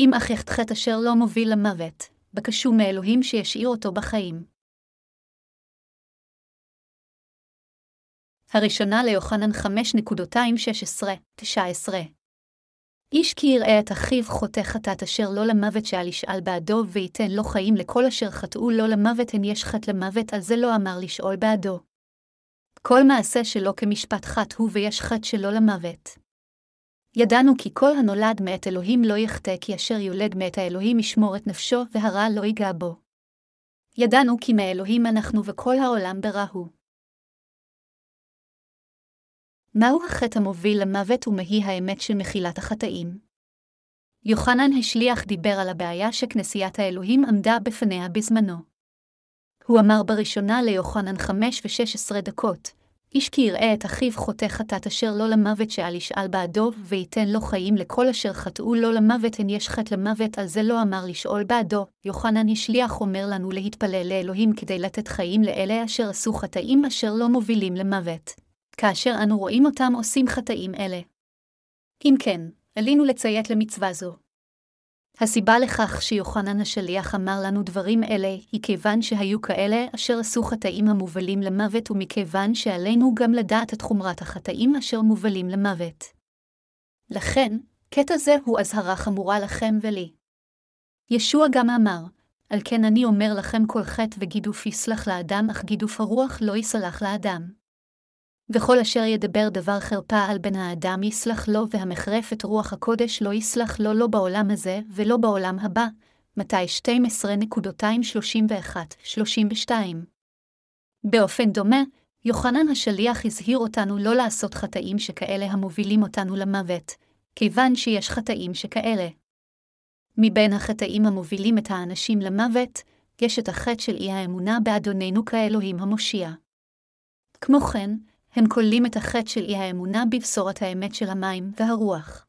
אם אך חטא אשר לא מוביל למוות, בקשו מאלוהים שישאיר אותו בחיים. הראשונה ליוחנן 5.216-19 איש כי יראה את אחיו חוטא חטאת אשר לא למוות שעל ישאל בעדו, וייתן לו חיים לכל אשר חטאו לא למוות הן יש חטא למוות, על זה לא אמר לשאול בעדו. כל מעשה שלא כמשפט חט הוא ויש חטא שלא למוות. ידענו כי כל הנולד מאת אלוהים לא יחטא, כי אשר יולד מאת האלוהים ישמור את נפשו, והרע לא ייגע בו. ידענו כי מאלוהים אנחנו וכל העולם ברע הוא. מהו החטא המוביל למוות ומהי האמת של מחילת החטאים? יוחנן השליח דיבר על הבעיה שכנסיית האלוהים עמדה בפניה בזמנו. הוא אמר בראשונה ליוחנן חמש ושש עשרה דקות, איש כי יראה את אחיו חוטא חטאת אשר לא למוות שעל ישאל בעדו, וייתן לו חיים לכל אשר חטאו לא למוות הן יש חטא למוות, על זה לא אמר לשאול בעדו. יוחנן השליח אומר לנו להתפלל לאלוהים כדי לתת חיים לאלה אשר עשו חטאים אשר לא מובילים למוות. כאשר אנו רואים אותם עושים חטאים אלה. אם כן, עלינו לציית למצווה זו. הסיבה לכך שיוחנן השליח אמר לנו דברים אלה, היא כיוון שהיו כאלה אשר עשו חטאים המובלים למוות, ומכיוון שעלינו גם לדעת את חומרת החטאים אשר מובלים למוות. לכן, קטע זה הוא אזהרה חמורה לכם ולי. ישוע גם אמר, על כן אני אומר לכם כל חטא וגידוף יסלח לאדם, אך גידוף הרוח לא יסלח לאדם. וכל אשר ידבר דבר חרפה על בן האדם יסלח לו, והמחרף את רוח הקודש לא יסלח לו לא בעולם הזה ולא בעולם הבא. מתי 12.231-32 באופן דומה, יוחנן השליח הזהיר אותנו לא לעשות חטאים שכאלה המובילים אותנו למוות, כיוון שיש חטאים שכאלה. מבין החטאים המובילים את האנשים למוות, יש את החטא של אי האמונה באדוננו כאלוהים המושיע. כמו כן, הם כוללים את החטא של אי האמונה בבשורת האמת של המים והרוח.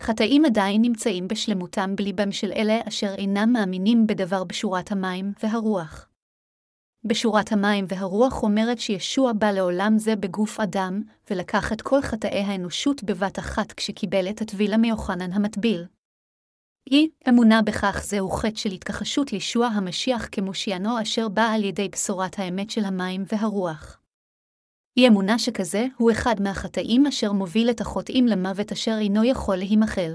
חטאים עדיין נמצאים בשלמותם בליבם של אלה אשר אינם מאמינים בדבר בשורת המים והרוח. בשורת המים והרוח אומרת שישוע בא לעולם זה בגוף אדם, ולקח את כל חטאי האנושות בבת אחת כשקיבל את הטבילה מיוחנן המטביל. אי אמונה בכך זהו חטא של התכחשות לישוע המשיח כמושיענו אשר בא על ידי בשורת האמת של המים והרוח. אי אמונה שכזה הוא אחד מהחטאים אשר מוביל את החוטאים למוות אשר אינו יכול להימחל.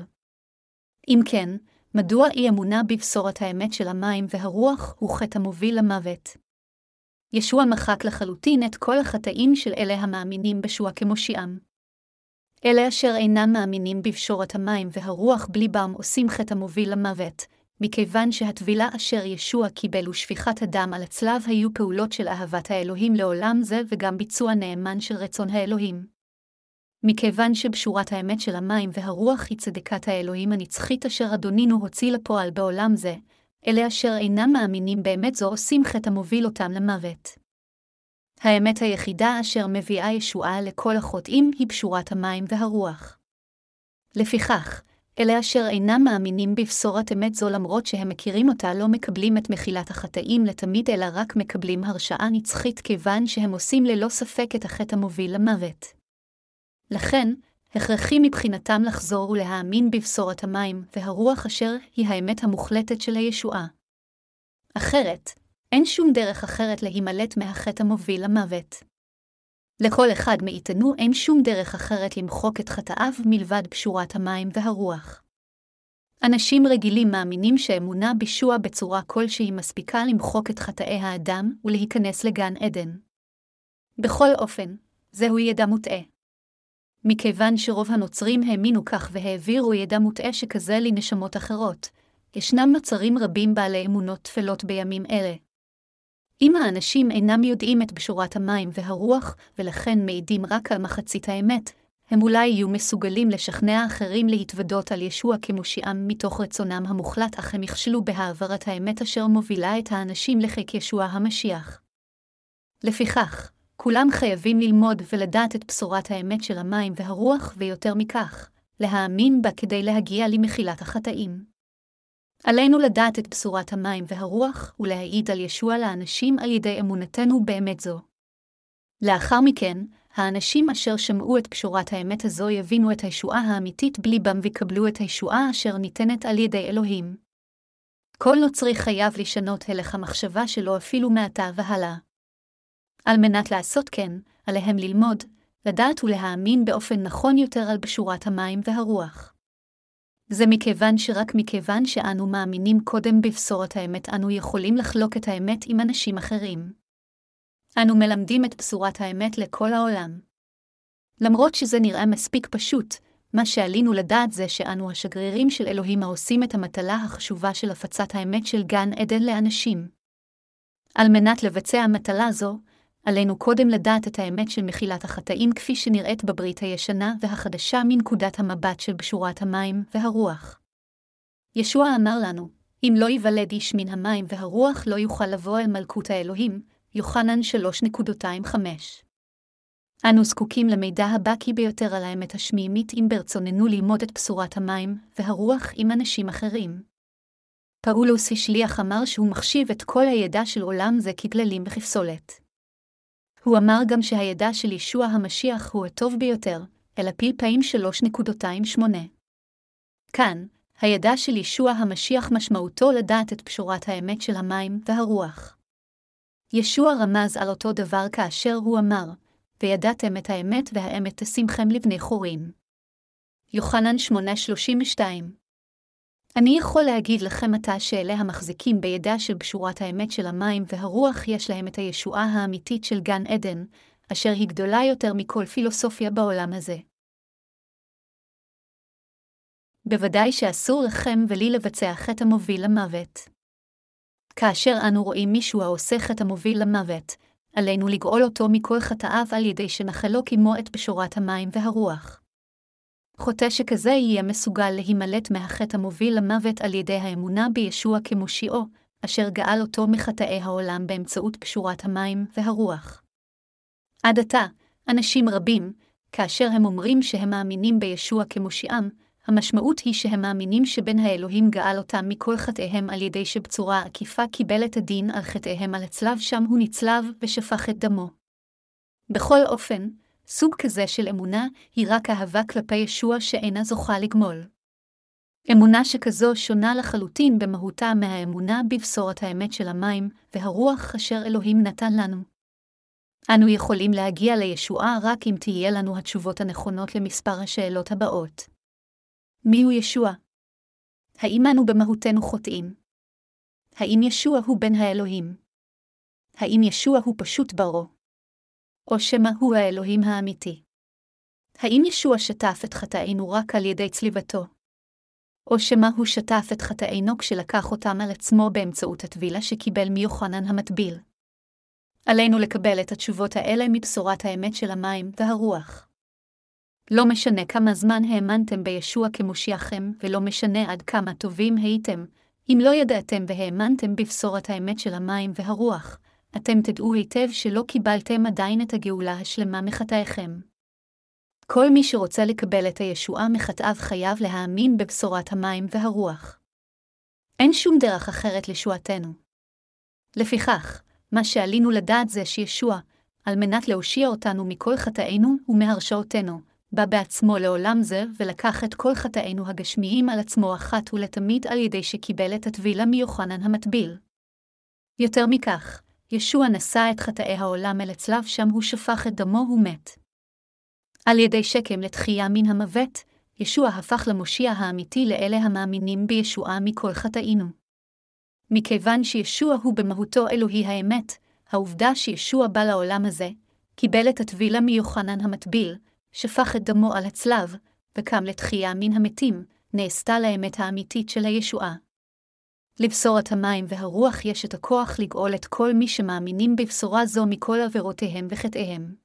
אם כן, מדוע אי אמונה בבשורת האמת של המים והרוח הוא חטא המוביל למוות? ישוע מחק לחלוטין את כל החטאים של אלה המאמינים בשוע כמושיעם. אלה אשר אינם מאמינים בבשורת המים והרוח בליבם עושים חטא המוביל למוות, מכיוון שהטבילה אשר ישוע קיבל ושפיכת הדם על הצלב היו פעולות של אהבת האלוהים לעולם זה וגם ביצוע נאמן של רצון האלוהים. מכיוון שבשורת האמת של המים והרוח היא צדקת האלוהים הנצחית אשר אדונינו הוציא לפועל בעולם זה, אלה אשר אינם מאמינים באמת זו עושים חטא המוביל אותם למוות. האמת היחידה אשר מביאה ישועה לכל החוטאים היא בשורת המים והרוח. לפיכך, אלה אשר אינם מאמינים בבשורת אמת זו למרות שהם מכירים אותה לא מקבלים את מחילת החטאים לתמיד אלא רק מקבלים הרשעה נצחית כיוון שהם עושים ללא ספק את החטא המוביל למוות. לכן, הכרחי מבחינתם לחזור ולהאמין בבשורת המים והרוח אשר היא האמת המוחלטת של הישועה. אחרת, אין שום דרך אחרת להימלט מהחטא המוביל למוות. לכל אחד מאיתנו אין שום דרך אחרת למחוק את חטאיו מלבד פשורת המים והרוח. אנשים רגילים מאמינים שאמונה בישוע בצורה כלשהי מספיקה למחוק את חטאי האדם ולהיכנס לגן עדן. בכל אופן, זהו ידע מוטעה. מכיוון שרוב הנוצרים האמינו כך והעבירו ידע מוטעה שכזה לנשמות אחרות, ישנם נוצרים רבים בעלי אמונות טפלות בימים אלה, אם האנשים אינם יודעים את בשורת המים והרוח, ולכן מעידים רק על מחצית האמת, הם אולי יהיו מסוגלים לשכנע אחרים להתוודות על ישוע כמושיעם מתוך רצונם המוחלט, אך הם יכשלו בהעברת האמת אשר מובילה את האנשים לחיק ישוע המשיח. לפיכך, כולם חייבים ללמוד ולדעת את בשורת האמת של המים והרוח, ויותר מכך, להאמין בה כדי להגיע למחילת החטאים. עלינו לדעת את בשורת המים והרוח ולהעיד על ישוע לאנשים על ידי אמונתנו באמת זו. לאחר מכן, האנשים אשר שמעו את פשורת האמת הזו יבינו את הישועה האמיתית בליבם ויקבלו את הישועה אשר ניתנת על ידי אלוהים. כל נוצרי חייב לשנות הלך המחשבה שלו אפילו מעתה והלאה. על מנת לעשות כן, עליהם ללמוד, לדעת ולהאמין באופן נכון יותר על בשורת המים והרוח. זה מכיוון שרק מכיוון שאנו מאמינים קודם בבשורת האמת, אנו יכולים לחלוק את האמת עם אנשים אחרים. אנו מלמדים את בשורת האמת לכל העולם. למרות שזה נראה מספיק פשוט, מה שעלינו לדעת זה שאנו השגרירים של אלוהים העושים את המטלה החשובה של הפצת האמת של גן עדן לאנשים. על מנת לבצע מטלה זו, עלינו קודם לדעת את האמת של מחילת החטאים כפי שנראית בברית הישנה והחדשה מנקודת המבט של בשורת המים והרוח. ישוע אמר לנו, אם לא ייוולד איש מן המים והרוח לא יוכל לבוא אל מלכות האלוהים, יוחנן 3.25. אנו זקוקים למידע הבקי ביותר על האמת השמימית אם ברצוננו ללמוד את בשורת המים והרוח עם אנשים אחרים. פאולוס השליח אמר שהוא מחשיב את כל הידע של עולם זה כגללים וכפסולת. הוא אמר גם שהידע של ישוע המשיח הוא הטוב ביותר, אלא פלפאים 3.28. כאן, הידע של ישוע המשיח משמעותו לדעת את פשורת האמת של המים והרוח. ישוע רמז על אותו דבר כאשר הוא אמר, וידעתם את האמת והאמת תשימכם לבני חורים. יוחנן 8:32 אני יכול להגיד לכם עתה שאלה המחזיקים בידע של בשורת האמת של המים והרוח יש להם את הישועה האמיתית של גן עדן, אשר היא גדולה יותר מכל פילוסופיה בעולם הזה. בוודאי שאסור לכם ולי לבצע חטא המוביל למוות. כאשר אנו רואים מישהו העושה חטא המוביל למוות, עלינו לגאול אותו מכל חטאיו על ידי שנחלוק עמו את בשורת המים והרוח. חוטא שכזה יהיה מסוגל להימלט מהחטא המוביל למוות על ידי האמונה בישוע כמושיעו, אשר גאל אותו מחטאי העולם באמצעות פשורת המים והרוח. עד עתה, אנשים רבים, כאשר הם אומרים שהם מאמינים בישוע כמושיעם, המשמעות היא שהם מאמינים שבן האלוהים גאל אותם מכל חטאיהם על ידי שבצורה עקיפה קיבל את הדין על חטאיהם על הצלב שם הוא נצלב ושפך את דמו. בכל אופן, סוג כזה של אמונה היא רק אהבה כלפי ישוע שאינה זוכה לגמול. אמונה שכזו שונה לחלוטין במהותה מהאמונה בבשורת האמת של המים והרוח אשר אלוהים נתן לנו. אנו יכולים להגיע לישועה רק אם תהיה לנו התשובות הנכונות למספר השאלות הבאות. מיהו ישוע? האם אנו במהותנו חוטאים? האם ישוע הוא בן האלוהים? האם ישוע הוא פשוט ברו? או שמא הוא האלוהים האמיתי? האם ישוע שטף את חטאינו רק על ידי צליבתו? או שמא הוא שטף את חטאינו כשלקח אותם על עצמו באמצעות הטבילה שקיבל מיוחנן המטביל? עלינו לקבל את התשובות האלה מבשורת האמת של המים והרוח. לא משנה כמה זמן האמנתם בישוע כמושיעכם, ולא משנה עד כמה טובים הייתם, אם לא ידעתם והאמנתם בבשורת האמת של המים והרוח, אתם תדעו היטב שלא קיבלתם עדיין את הגאולה השלמה מחטאיכם. כל מי שרוצה לקבל את הישועה מחטאיו חייב להאמין בבשורת המים והרוח. אין שום דרך אחרת לשועתנו. לפיכך, מה שעלינו לדעת זה שישוע, על מנת להושיע אותנו מכל חטאינו ומהרשעותינו, בא בעצמו לעולם זה ולקח את כל חטאינו הגשמיים על עצמו אחת ולתמיד על ידי שקיבל את הטבילה מיוחנן המטביל. יותר מכך, ישוע נשא את חטאי העולם אל הצלב שם הוא שפך את דמו ומת. על ידי שקם לתחייה מן המוות, ישוע הפך למושיע האמיתי לאלה המאמינים בישועה מכל חטאינו. מכיוון שישוע הוא במהותו אלוהי האמת, העובדה שישוע בא לעולם הזה, קיבל את הטבילה מיוחנן המטביל, שפך את דמו על הצלב, וקם לתחייה מן המתים, נעשתה לאמת האמיתית של הישועה. לבשורת המים והרוח יש את הכוח לגאול את כל מי שמאמינים בבשורה זו מכל עבירותיהם וחטאיהם.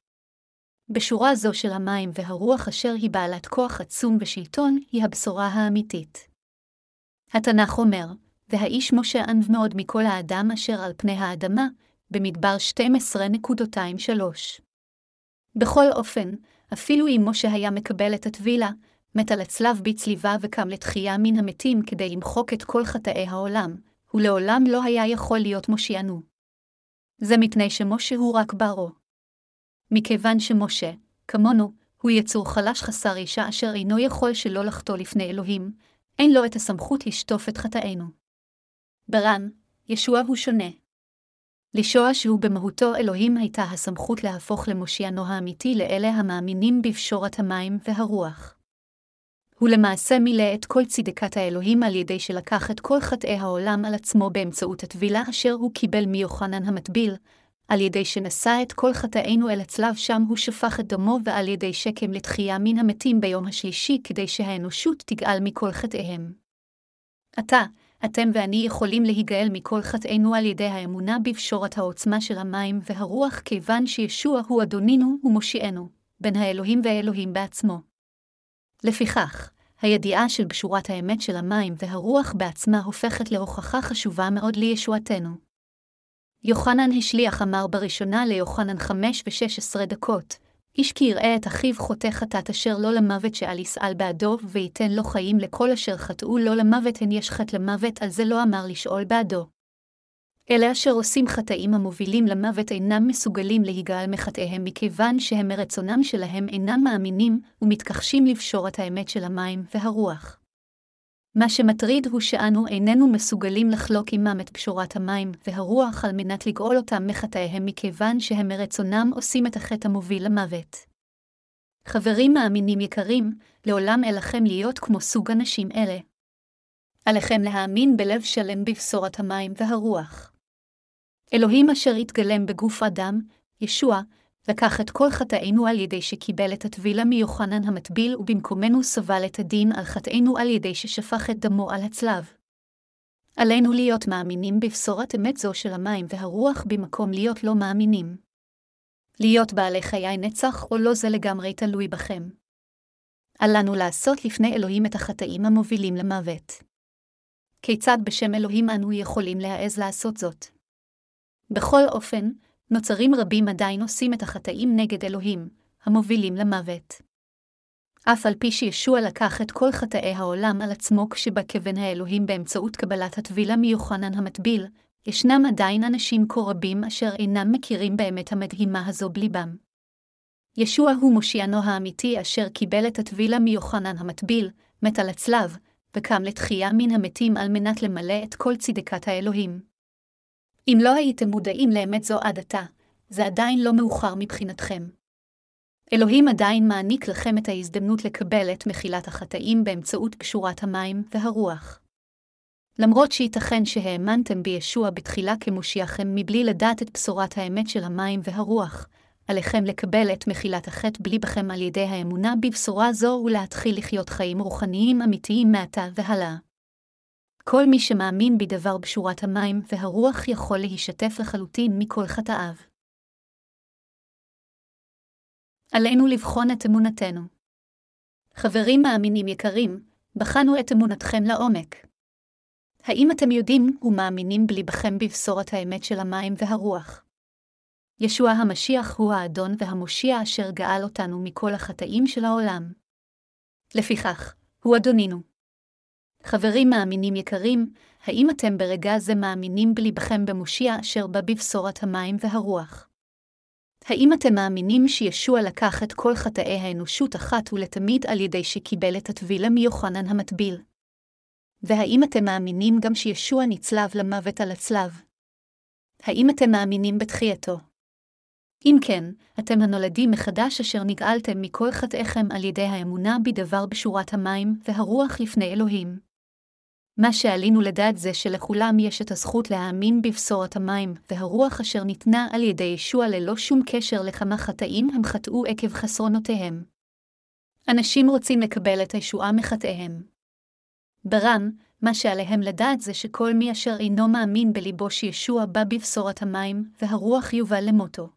בשורה זו של המים והרוח אשר היא בעלת כוח עצום ושלטון, היא הבשורה האמיתית. התנ"ך אומר, והאיש משה ענב מאוד מכל האדם אשר על פני האדמה, במדבר 12.23. בכל אופן, אפילו אם משה היה מקבל את הטבילה, מת על הצלב בצליבה וקם לתחייה מן המתים כדי למחוק את כל חטאי העולם, הוא לעולם לא היה יכול להיות מושיענו. זה מפני שמשה הוא רק ברו. מכיוון שמשה, כמונו, הוא יצור חלש חסר אישה אשר אינו יכול שלא לחטוא לפני אלוהים, אין לו את הסמכות לשטוף את חטאינו. ברן, ישוע הוא שונה. לישוע שהוא במהותו אלוהים הייתה הסמכות להפוך למושיענו האמיתי לאלה המאמינים בפשורת המים והרוח. הוא למעשה מילא את כל צדקת האלוהים על ידי שלקח את כל חטאי העולם על עצמו באמצעות הטבילה אשר הוא קיבל מיוחנן המטביל, על ידי שנשא את כל חטאינו אל הצלב שם הוא שפך את דמו ועל ידי שקם לתחייה מן המתים ביום השלישי כדי שהאנושות תגאל מכל חטאיהם. עתה, אתם ואני יכולים להיגאל מכל חטאינו על ידי האמונה בפשורת העוצמה של המים והרוח כיוון שישוע הוא אדונינו ומושיענו, בין האלוהים והאלוהים בעצמו. לפיכך, הידיעה של בשורת האמת של המים והרוח בעצמה הופכת להוכחה חשובה מאוד לישועתנו. יוחנן השליח אמר בראשונה ליוחנן חמש ושש עשרה דקות, איש כי יראה את אחיו חוטא חטאת אשר לא למוות שעל יסעל בעדו, וייתן לו חיים לכל אשר חטאו לא למוות הן יש חטא למוות, על זה לא אמר לשאול בעדו. אלה אשר עושים חטאים המובילים למוות אינם מסוגלים להיגאל מחטאיהם מכיוון שהם מרצונם שלהם אינם מאמינים ומתכחשים לבשורת האמת של המים והרוח. מה שמטריד הוא שאנו איננו מסוגלים לחלוק עמם את פשורת המים והרוח על מנת לגאול אותם מחטאיהם מכיוון שהם מרצונם עושים את החטא המוביל למוות. חברים מאמינים יקרים, לעולם אלכם להיות כמו סוג אנשים אלה. עליכם להאמין בלב שלם בבשורת המים והרוח. אלוהים אשר התגלם בגוף אדם, ישוע, לקח את כל חטאינו על ידי שקיבל את הטבילה מיוחנן המטביל, ובמקומנו סבל את הדין על חטאינו על ידי ששפך את דמו על הצלב. עלינו להיות מאמינים בבשורת אמת זו של המים והרוח במקום להיות לא מאמינים. להיות בעלי חיי נצח או לא זה לגמרי תלוי בכם. אל לנו לעשות לפני אלוהים את החטאים המובילים למוות. כיצד בשם אלוהים אנו יכולים להעז לעשות זאת? בכל אופן, נוצרים רבים עדיין עושים את החטאים נגד אלוהים, המובילים למוות. אף על פי שישוע לקח את כל חטאי העולם על עצמו כשבא כבן האלוהים באמצעות קבלת הטבילה מיוחנן המטביל, ישנם עדיין אנשים כה רבים אשר אינם מכירים באמת המדהימה הזו בליבם. ישוע הוא מושיענו האמיתי אשר קיבל את הטבילה מיוחנן המטביל, מת על הצלב, וקם לתחייה מן המתים על מנת למלא את כל צדקת האלוהים. אם לא הייתם מודעים לאמת זו עד עתה, זה עדיין לא מאוחר מבחינתכם. אלוהים עדיין מעניק לכם את ההזדמנות לקבל את מחילת החטאים באמצעות קשורת המים והרוח. למרות שייתכן שהאמנתם בישוע בתחילה כמושיעכם מבלי לדעת את בשורת האמת של המים והרוח, עליכם לקבל את מחילת החטא בלי בכם על ידי האמונה בבשורה זו ולהתחיל לחיות חיים רוחניים אמיתיים מעתה והלאה. כל מי שמאמין בדבר בשורת המים והרוח יכול להשתף לחלוטין מכל חטאיו. עלינו לבחון את אמונתנו. חברים מאמינים יקרים, בחנו את אמונתכם לעומק. האם אתם יודעים ומאמינים בליבכם בבשורת האמת של המים והרוח? ישוע המשיח הוא האדון והמושיע אשר גאל אותנו מכל החטאים של העולם. לפיכך, הוא אדונינו. חברים מאמינים יקרים, האם אתם ברגע זה מאמינים בליבכם במושיע אשר בא בבשורת המים והרוח? האם אתם מאמינים שישוע לקח את כל חטאי האנושות אחת ולתמיד על ידי שקיבל את הטבילה מיוחנן המטביל? והאם אתם מאמינים גם שישוע נצלב למוות על הצלב? האם אתם מאמינים בתחייתו? אם כן, אתם הנולדים מחדש אשר נגאלתם מכל חטאיכם על ידי האמונה בדבר בשורת המים והרוח לפני אלוהים. מה שעלינו לדעת זה שלכולם יש את הזכות להאמין בבשורת המים, והרוח אשר ניתנה על ידי ישוע ללא שום קשר לכמה חטאים הם חטאו עקב חסרונותיהם. אנשים רוצים לקבל את הישועה מחטאיהם. ברם, מה שעליהם לדעת זה שכל מי אשר אינו מאמין בליבו שישוע בא בבשורת המים, והרוח יובל למותו.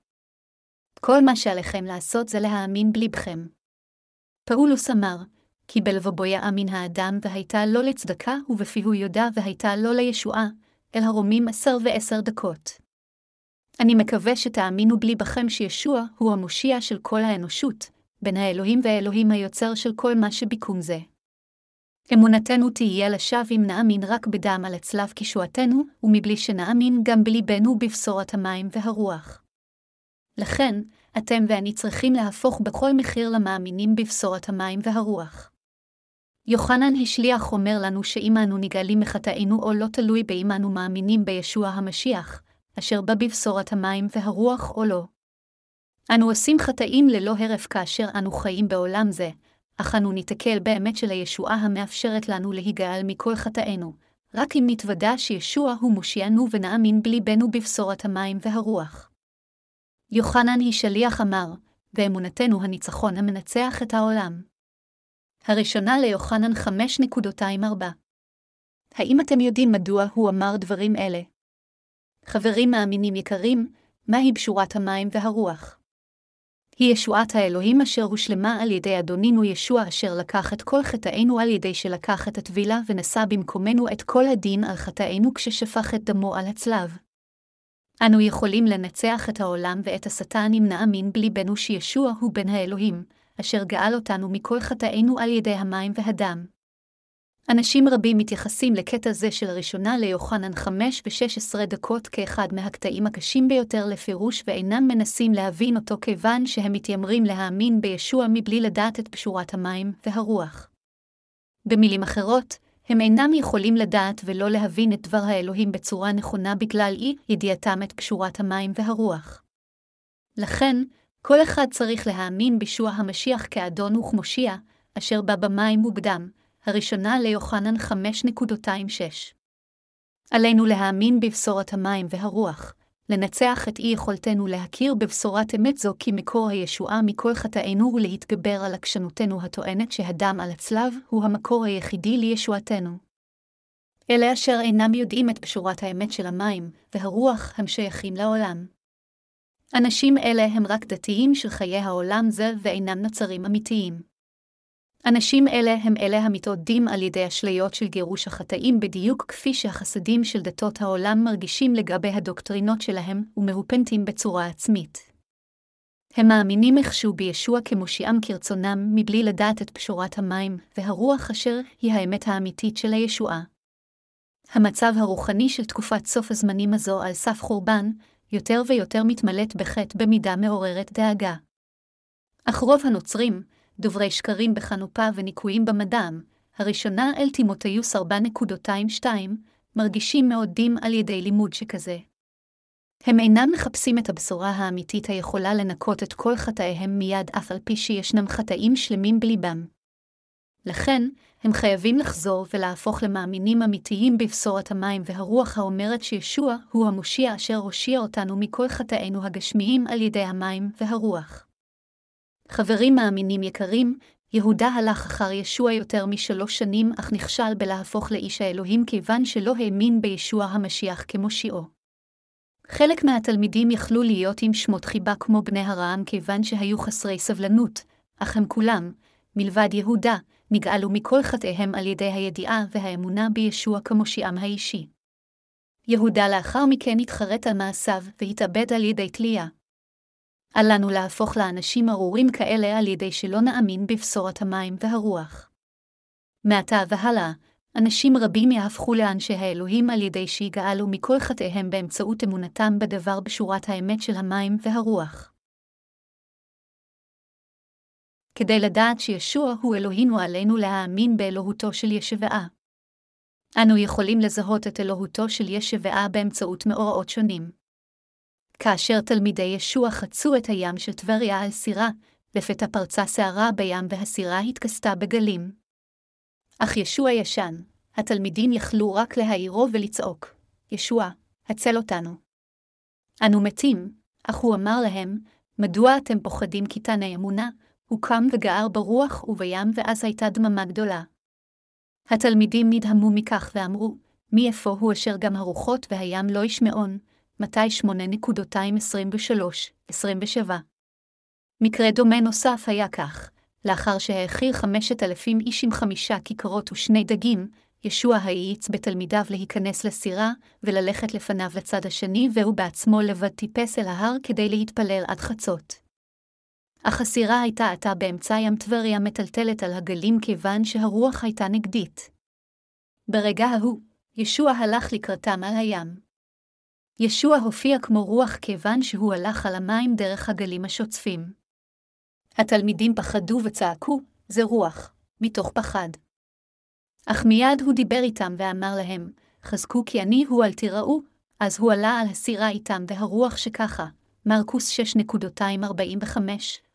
כל מה שעליכם לעשות זה להאמין בליבכם. פאולוס אמר, כי בלבבו יאמין האדם והייתה לו לצדקה, ובפיהו יודע והייתה לו לישועה, אל הרומים עשר ועשר דקות. אני מקווה שתאמינו בליבכם שישוע הוא המושיע של כל האנושות, בין האלוהים והאלוהים היוצר של כל מה שביקום זה. אמונתנו תהיה לשווא אם נאמין רק בדם על הצלב כשועתנו, ומבלי שנאמין גם בליבנו בבשורת המים והרוח. לכן, אתם ואני צריכים להפוך בכל מחיר למאמינים בבשורת המים והרוח. יוחנן השליח אומר לנו שאם אנו נגאלים מחטאינו או לא תלוי באם אנו מאמינים בישוע המשיח, אשר בא בבשורת המים והרוח או לא. אנו עושים חטאים ללא הרף כאשר אנו חיים בעולם זה, אך אנו ניתקל באמת של הישועה המאפשרת לנו להיגאל מכל חטאינו, רק אם נתוודע שישוע הוא מושיענו ונאמין בליבנו בבשורת המים והרוח. יוחנן היא שליח אמר, ואמונתנו הניצחון המנצח את העולם. הראשונה ליוחנן 5.24 האם אתם יודעים מדוע הוא אמר דברים אלה? חברים מאמינים יקרים, מהי בשורת המים והרוח? היא ישועת האלוהים אשר הושלמה על ידי אדונינו ישוע אשר לקח את כל חטאינו על ידי שלקח את הטבילה ונשא במקומנו את כל הדין על חטאינו כששפך את דמו על הצלב. אנו יכולים לנצח את העולם ואת השטן אם נאמין בליבנו שישוע הוא בן האלוהים, אשר גאל אותנו מכל חטאינו על ידי המים והדם. אנשים רבים מתייחסים לקטע זה של ראשונה ליוחנן 5 ו-16 דקות כאחד מהקטעים הקשים ביותר לפירוש ואינם מנסים להבין אותו כיוון שהם מתיימרים להאמין בישוע מבלי לדעת את פשורת המים והרוח. במילים אחרות, הם אינם יכולים לדעת ולא להבין את דבר האלוהים בצורה נכונה בגלל אי ידיעתם את פשורת המים והרוח. לכן, כל אחד צריך להאמין בישוע המשיח כאדון וכמושיע, אשר בא במים מוקדם, הראשונה ליוחנן 5.26. עלינו להאמין בבשורת המים והרוח, לנצח את אי יכולתנו להכיר בבשורת אמת זו כמקור הישועה מכל חטאינו ולהתגבר על עקשנותנו הטוענת שהדם על הצלב הוא המקור היחידי לישועתנו. אלה אשר אינם יודעים את בשורת האמת של המים והרוח הם שייכים לעולם. אנשים אלה הם רק דתיים של חיי העולם זה ואינם נוצרים אמיתיים. אנשים אלה הם אלה המתעודים על ידי אשליות של גירוש החטאים בדיוק כפי שהחסדים של דתות העולם מרגישים לגבי הדוקטרינות שלהם ומהופנטים בצורה עצמית. הם מאמינים איכשהו בישוע כמושיעם כרצונם מבלי לדעת את פשורת המים והרוח אשר היא האמת האמיתית של הישועה. המצב הרוחני של תקופת סוף הזמנים הזו על סף חורבן, יותר ויותר מתמלאת בחטא במידה מעוררת דאגה. אך רוב הנוצרים, דוברי שקרים בחנופה וניקויים במדם, הראשונה אל תימותאיוס 4.22, מרגישים מעודים על ידי לימוד שכזה. הם אינם מחפשים את הבשורה האמיתית היכולה לנקות את כל חטאיהם מיד אף על פי שישנם חטאים שלמים בליבם. לכן, הם חייבים לחזור ולהפוך למאמינים אמיתיים בבשורת המים והרוח האומרת שישוע הוא המושיע אשר הושיע אותנו מכל חטאינו הגשמיים על ידי המים והרוח. חברים מאמינים יקרים, יהודה הלך אחר ישוע יותר משלוש שנים, אך נכשל בלהפוך לאיש האלוהים כיוון שלא האמין בישוע המשיח כמושיעו. חלק מהתלמידים יכלו להיות עם שמות חיבה כמו בני הרעם כיוון שהיו חסרי סבלנות, אך הם כולם, מלבד יהודה, נגאלו מכל חטאיהם על ידי הידיעה והאמונה בישוע כמושיעם האישי. יהודה לאחר מכן התחרט על מעשיו והתאבד על ידי תלייה. אל לנו להפוך לאנשים ארורים כאלה על ידי שלא נאמין בבשורת המים והרוח. מעתה והלאה, אנשים רבים יהפכו לאנשי האלוהים על ידי שיגאלו מכל חטאיהם באמצעות אמונתם בדבר בשורת האמת של המים והרוח. כדי לדעת שישוע הוא אלוהינו עלינו להאמין באלוהותו של ישבעה. אנו יכולים לזהות את אלוהותו של ישבעה באמצעות מאורעות שונים. כאשר תלמידי ישוע חצו את הים של טבריה על סירה, לפתע פרצה סערה בים והסירה התכסתה בגלים. אך ישוע ישן, התלמידים יכלו רק להעירו ולצעוק, ישוע, הצל אותנו. אנו מתים, אך הוא אמר להם, מדוע אתם פוחדים קטני אמונה? הוא קם וגער ברוח ובים ואז הייתה דממה גדולה. התלמידים נדהמו מכך ואמרו, מי איפה הוא אשר גם הרוחות והים לא ישמעון, מתי 8.23-27. מקרה דומה נוסף היה כך, לאחר שהאכיל חמשת אלפים איש עם חמישה כיכרות ושני דגים, ישוע האיץ בתלמידיו להיכנס לסירה וללכת לפניו לצד השני, והוא בעצמו לבד טיפס אל ההר כדי להתפלל עד חצות. אך הסירה הייתה עתה באמצע ים טבריה מטלטלת על הגלים כיוון שהרוח הייתה נגדית. ברגע ההוא, ישוע הלך לקראתם על הים. ישוע הופיע כמו רוח כיוון שהוא הלך על המים דרך הגלים השוצפים. התלמידים פחדו וצעקו, זה רוח, מתוך פחד. אך מיד הוא דיבר איתם ואמר להם, חזקו כי אני הוא אל תיראו, אז הוא עלה על הסירה איתם והרוח שככה, מרקוס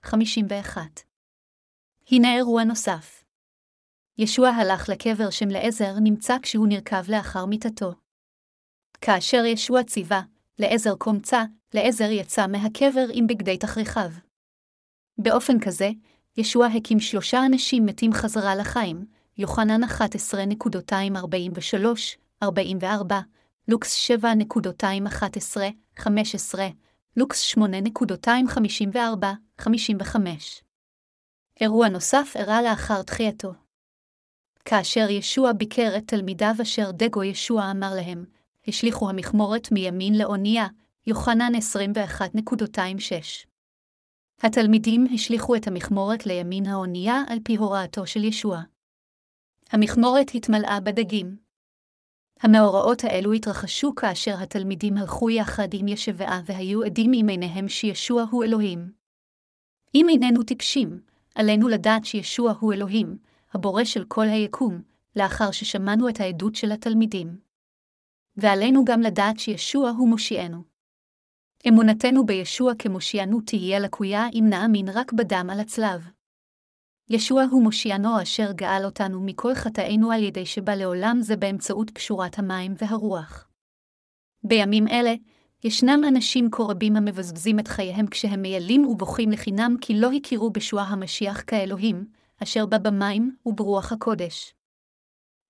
6.245-51. הנה אירוע נוסף. ישוע הלך לקבר שם לעזר נמצא כשהוא נרקב לאחר מיתתו. כאשר ישוע ציווה, לעזר קומצה, לעזר יצא מהקבר עם בגדי תכריכיו. באופן כזה, ישוע הקים שלושה אנשים מתים חזרה לחיים, יוחנן 11.243-44, לוקס 7.211-15, לוקס 8.254-55. אירוע נוסף אירע לאחר תחייתו. כאשר ישוע ביקר את תלמידיו אשר דגו ישוע אמר להם, השליכו המכמורת מימין לאונייה, יוחנן 21.26. התלמידים השליכו את המכמורת לימין האונייה על פי הוראתו של ישוע. המכמורת התמלאה בדגים. המאורעות האלו התרחשו כאשר התלמידים הלכו יחד עם ישבעה והיו עדים עם עיניהם שישוע הוא אלוהים. אם איננו טיפשים, עלינו לדעת שישוע הוא אלוהים, הבורא של כל היקום, לאחר ששמענו את העדות של התלמידים. ועלינו גם לדעת שישוע הוא מושיענו. אמונתנו בישוע כמושיענו תהיה לקויה אם נאמין רק בדם על הצלב. ישוע הוא מושיענו אשר גאל אותנו מכל חטאינו על ידי שבא לעולם זה באמצעות פשורת המים והרוח. בימים אלה, ישנם אנשים כה רבים המבזבזים את חייהם כשהם מיילים ובוכים לחינם כי לא הכירו בשוע המשיח כאלוהים, אשר בא במים וברוח הקודש.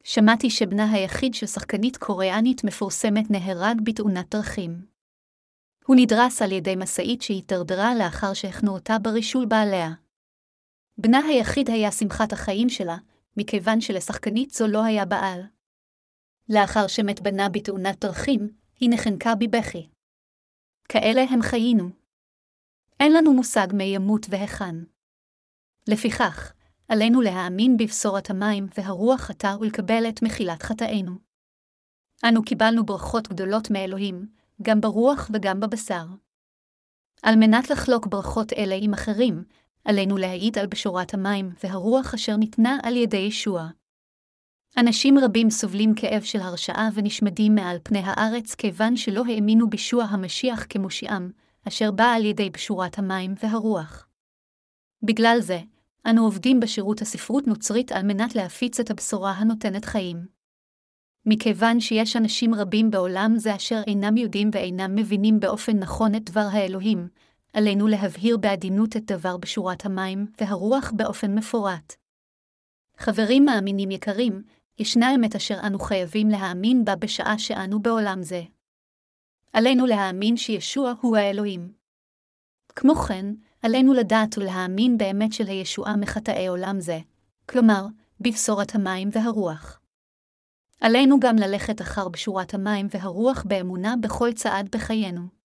שמעתי שבנה היחיד של שחקנית קוריאנית מפורסמת נהרג בתאונת דרכים. הוא נדרס על ידי משאית שהתדרדרה לאחר שהחנו אותה ברישול בעליה. בנה היחיד היה שמחת החיים שלה, מכיוון שלשחקנית זו לא היה בעל. לאחר שמת בנה בתאונת דרכים, היא נחנקה בבכי. כאלה הם חיינו. אין לנו מושג מי ימות והיכן. לפיכך, עלינו להאמין בבשורת המים והרוח עתה ולקבל את מחילת חטאינו. אנו קיבלנו ברכות גדולות מאלוהים, גם ברוח וגם בבשר. על מנת לחלוק ברכות אלה עם אחרים, עלינו להעיד על בשורת המים והרוח אשר ניתנה על ידי ישוע. אנשים רבים סובלים כאב של הרשעה ונשמדים מעל פני הארץ כיוון שלא האמינו בישוע המשיח כמושיעם, אשר בא על ידי בשורת המים והרוח. בגלל זה, אנו עובדים בשירות הספרות נוצרית על מנת להפיץ את הבשורה הנותנת חיים. מכיוון שיש אנשים רבים בעולם זה אשר אינם יודעים ואינם מבינים באופן נכון את דבר האלוהים, עלינו להבהיר בעדינות את דבר בשורת המים והרוח באופן מפורט. חברים מאמינים יקרים, ישנה אמת אשר אנו חייבים להאמין בה בשעה שאנו בעולם זה. עלינו להאמין שישוע הוא האלוהים. כמו כן, עלינו לדעת ולהאמין באמת של הישועה מחטאי עולם זה, כלומר, בבשורת המים והרוח. עלינו גם ללכת אחר בשורת המים והרוח באמונה בכל צעד בחיינו.